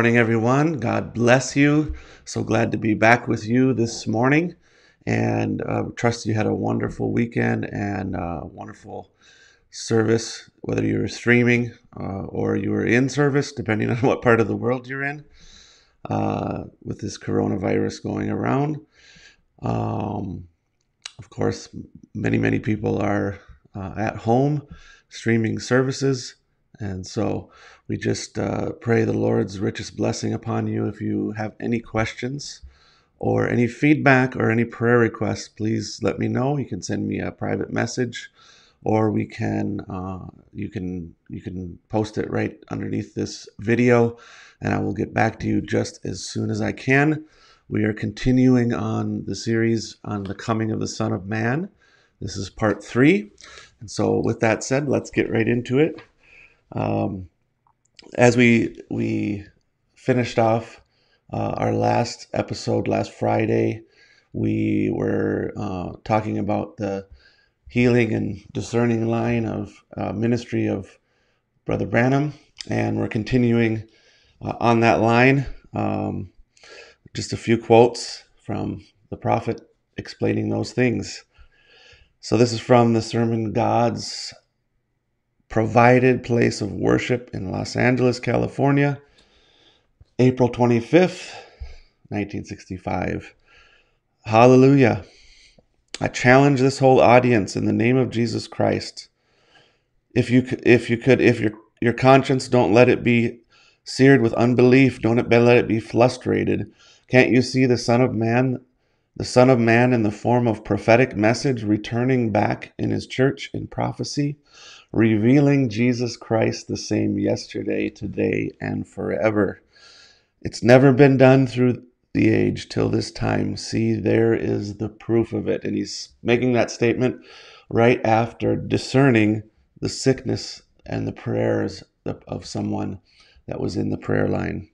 morning, everyone. God bless you. So glad to be back with you this morning. And uh, trust you had a wonderful weekend and uh, wonderful service, whether you were streaming uh, or you were in service, depending on what part of the world you're in, uh, with this coronavirus going around. Um, of course, many, many people are uh, at home streaming services. And so we just uh, pray the Lord's richest blessing upon you. If you have any questions or any feedback or any prayer requests, please let me know. You can send me a private message or we can uh, you can you can post it right underneath this video and i will get back to you just as soon as i can we are continuing on the series on the coming of the son of man this is part three and so with that said let's get right into it um, as we we finished off uh, our last episode last Friday, we were uh, talking about the healing and discerning line of uh, ministry of Brother Branham, and we're continuing uh, on that line. Um, just a few quotes from the prophet explaining those things. So this is from the sermon God's provided place of worship in Los Angeles, California, April 25th, 1965. Hallelujah. I challenge this whole audience in the name of Jesus Christ. If you if you could if your your conscience don't let it be seared with unbelief, don't it be let it be frustrated. Can't you see the Son of Man, the Son of Man in the form of prophetic message returning back in his church in prophecy? Revealing Jesus Christ the same yesterday, today, and forever. It's never been done through the age till this time. See, there is the proof of it. And he's making that statement right after discerning the sickness and the prayers of someone that was in the prayer line.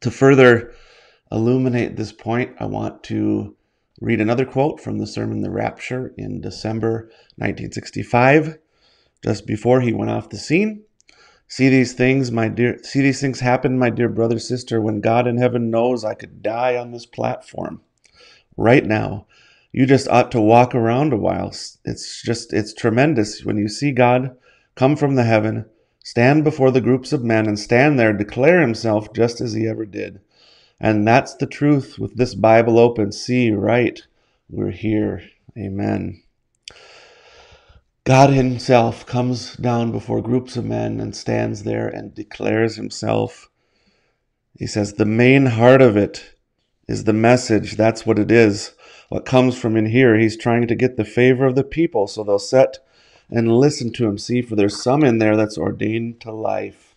To further illuminate this point, I want to read another quote from the sermon The Rapture in December 1965 just before he went off the scene. See these things, my dear, see these things happen, my dear brother, sister, when God in heaven knows I could die on this platform right now. You just ought to walk around a while. It's just, it's tremendous when you see God come from the heaven, stand before the groups of men, and stand there, declare himself just as he ever did. And that's the truth with this Bible open. See, right, we're here. Amen. God Himself comes down before groups of men and stands there and declares Himself. He says, The main heart of it is the message. That's what it is. What comes from in here, He's trying to get the favor of the people so they'll sit and listen to Him. See, for there's some in there that's ordained to life.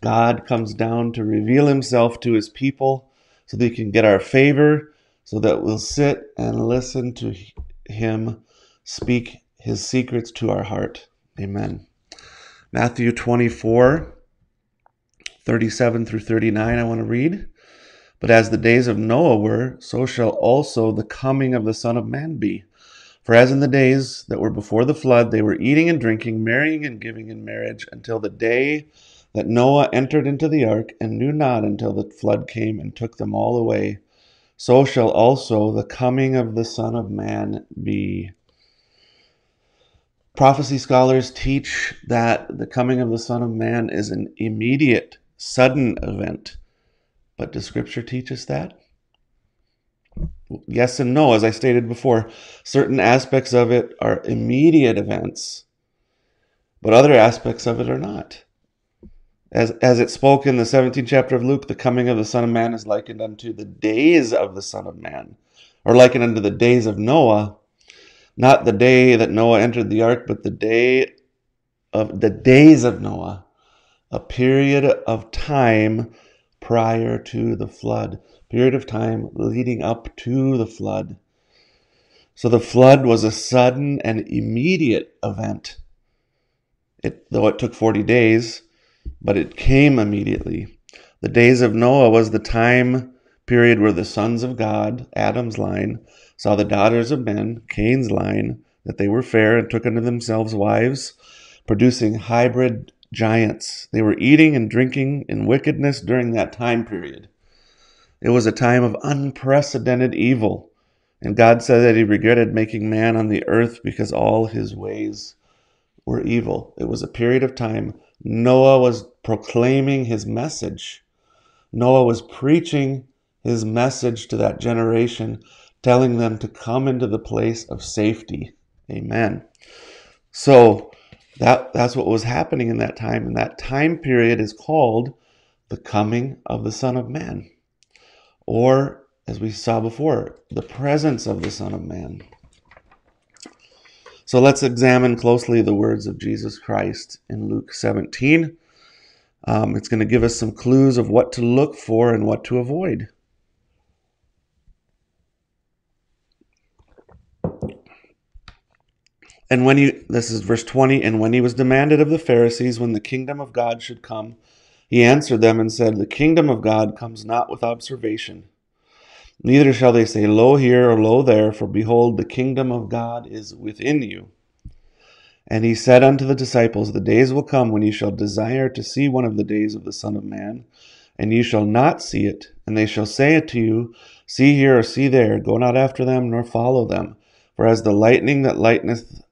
God comes down to reveal Himself to His people so they can get our favor, so that we'll sit and listen to Him speak his secrets to our heart. Amen. Matthew 24, 37 through 39, I want to read. But as the days of Noah were, so shall also the coming of the Son of Man be. For as in the days that were before the flood, they were eating and drinking, marrying and giving in marriage, until the day that Noah entered into the ark, and knew not until the flood came and took them all away. So shall also the coming of the Son of Man be. Prophecy scholars teach that the coming of the Son of Man is an immediate, sudden event. But does Scripture teach us that? Yes and no. As I stated before, certain aspects of it are immediate events, but other aspects of it are not. As, as it spoke in the 17th chapter of Luke, the coming of the Son of Man is likened unto the days of the Son of Man, or likened unto the days of Noah, not the day that Noah entered the ark, but the day of the days of Noah, a period of time prior to the flood, period of time leading up to the flood. So the flood was a sudden and immediate event. It, though it took 40 days, but it came immediately. The days of Noah was the time period where the sons of God, Adam's line, saw the daughters of men, Cain's line, that they were fair and took unto themselves wives, producing hybrid giants. They were eating and drinking in wickedness during that time period. It was a time of unprecedented evil. And God said that He regretted making man on the earth because all His ways were evil. It was a period of time. Noah was proclaiming his message. Noah was preaching his message to that generation, telling them to come into the place of safety. Amen. So that that's what was happening in that time, and that time period is called the coming of the Son of Man, or as we saw before, the presence of the Son of Man. So let's examine closely the words of Jesus Christ in Luke 17. Um, it's going to give us some clues of what to look for and what to avoid. And when he, this is verse 20, and when he was demanded of the Pharisees when the kingdom of God should come, he answered them and said, The kingdom of God comes not with observation. Neither shall they say, Lo here or lo there, for behold, the kingdom of God is within you. And he said unto the disciples, The days will come when ye shall desire to see one of the days of the Son of Man, and ye shall not see it. And they shall say unto you, See here or see there, go not after them, nor follow them. For as the lightning that lighteneth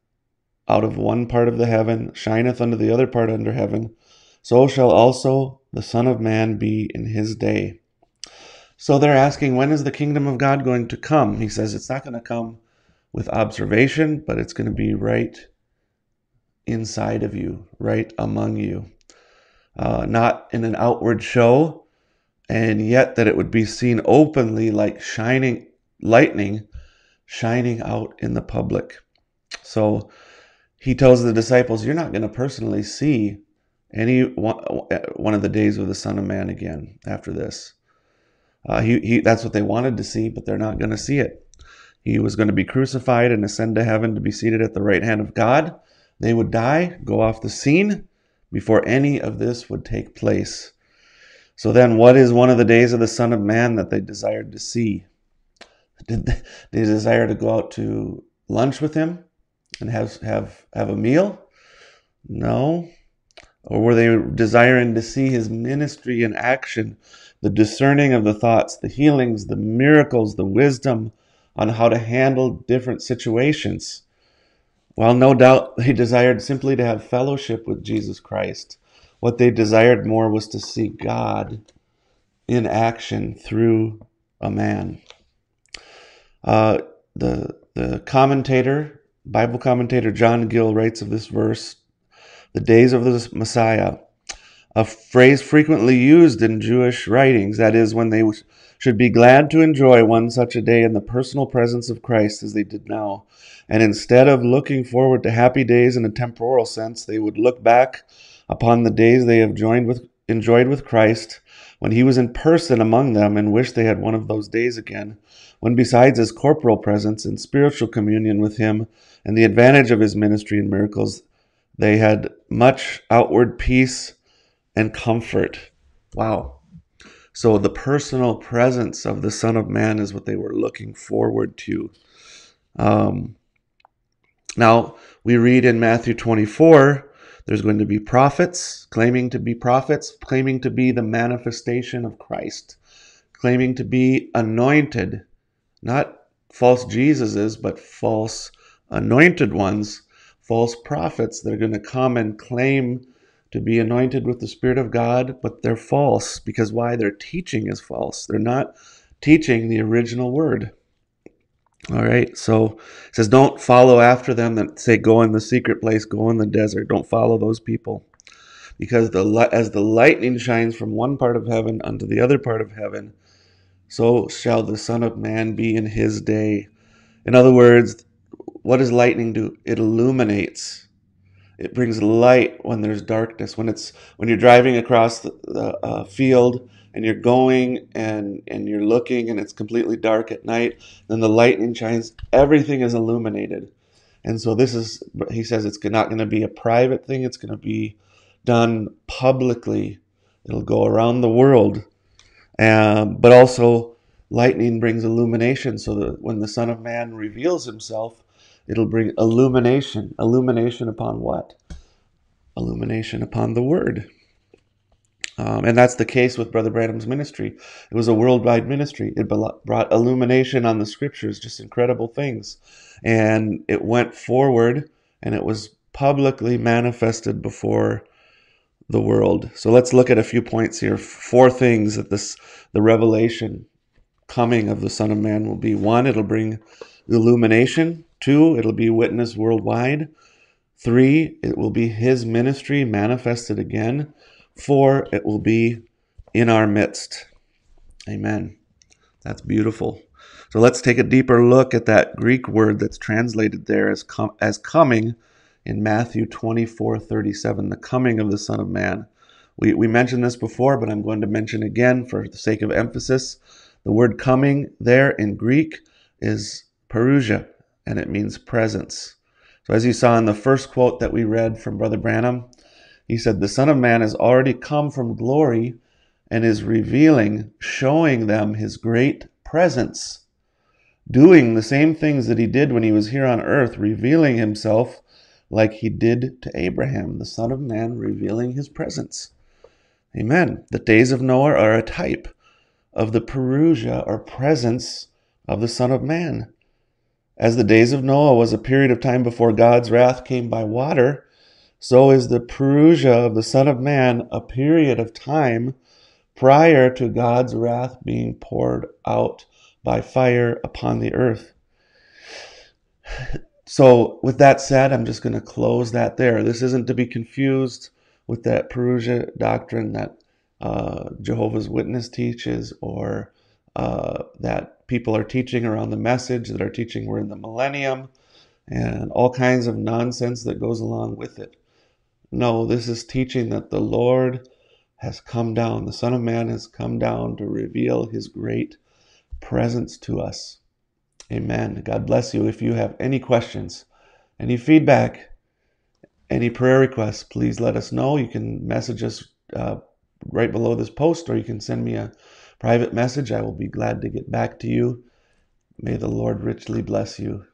out of one part of the heaven shineth unto the other part under heaven, so shall also the Son of Man be in his day. So they're asking, when is the kingdom of God going to come? He says it's not going to come with observation, but it's going to be right inside of you, right among you. Uh, not in an outward show, and yet that it would be seen openly like shining lightning shining out in the public. So he tells the disciples, You're not going to personally see any one, of the days of the Son of Man again after this. Uh, he, he, that's what they wanted to see, but they're not going to see it. He was going to be crucified and ascend to heaven to be seated at the right hand of God. They would die, go off the scene before any of this would take place. So then, what is one of the days of the Son of Man that they desired to see? Did they, they desire to go out to lunch with him and have have have a meal? No. Or were they desiring to see his ministry in action, the discerning of the thoughts, the healings, the miracles, the wisdom on how to handle different situations? Well, no doubt they desired simply to have fellowship with Jesus Christ. What they desired more was to see God in action through a man. Uh, the the commentator, Bible commentator John Gill writes of this verse, "The days of the Messiah," a phrase frequently used in Jewish writings. That is, when they should be glad to enjoy one such a day in the personal presence of Christ as they did now. And instead of looking forward to happy days in a temporal sense, they would look back upon the days they have joined with, enjoyed with Christ when he was in person among them and wished they had one of those days again, when besides his corporal presence and spiritual communion with him and the advantage of his ministry and miracles, they had much outward peace and comfort. Wow. So the personal presence of the Son of Man is what they were looking forward to. Um, now, we read in Matthew 24, there's going to be prophets claiming to be prophets, claiming to be the manifestation of Christ, claiming to be anointed, not false Jesuses, but false anointed ones, false prophets that are going to come and claim to be anointed with the Spirit of God, but they're false because why? Their teaching is false. They're not teaching the original word. All right. So it says, don't follow after them that say, go in the secret place, go in the desert. Don't follow those people. Because the as the lightning shines from one part of heaven unto the other part of heaven, so shall the Son of Man be in his day. In other words, what does lightning do? It illuminates. It brings light when there's darkness. When it's when you're driving across the, the uh, field and you're going and and you're looking and it's completely dark at night then the lightning shines everything is illuminated. And so this is he says it's not going to be a private thing it's going to be done publicly. It'll go around the world. Um, but also lightning brings illumination so that when the son of man reveals himself it'll bring illumination. Illumination upon what? Illumination upon the word. Um, and that's the case with Brother Branham's ministry. It was a worldwide ministry. It brought illumination on the scriptures, just incredible things. And it went forward and it was publicly manifested before the world. So let's look at a few points here. Four things that this the revelation coming of the Son of Man will be. One, it'll bring illumination. Two, it'll be witness worldwide. Three, it will be his ministry manifested again. Four, it will be in our midst. Amen. That's beautiful. So let's take a deeper look at that Greek word that's translated there as, com- as coming in Matthew 24 37, the coming of the Son of Man. We, we mentioned this before, but I'm going to mention again for the sake of emphasis. The word coming there in Greek is parousia, and it means presence. So, as you saw in the first quote that we read from Brother Branham, he said, The Son of Man has already come from glory and is revealing, showing them his great presence, doing the same things that he did when he was here on earth, revealing himself like he did to Abraham, the Son of Man, revealing his presence. Amen. The days of Noah are a type of the parousia or presence of the Son of Man. As the days of Noah was a period of time before God's wrath came by water, so is the parousia of the Son of Man a period of time prior to God's wrath being poured out by fire upon the earth. So, with that said, I'm just going to close that there. This isn't to be confused with that Parousia doctrine that uh, Jehovah's Witness teaches or uh, that people are teaching around the message, that are teaching we're in the millennium, and all kinds of nonsense that goes along with it. No, this is teaching that the Lord has come down, the Son of Man has come down to reveal his great presence to us. Amen. God bless you. If you have any questions, any feedback, any prayer requests, please let us know. You can message us uh, right below this post, or you can send me a private message. I will be glad to get back to you. May the Lord richly bless you.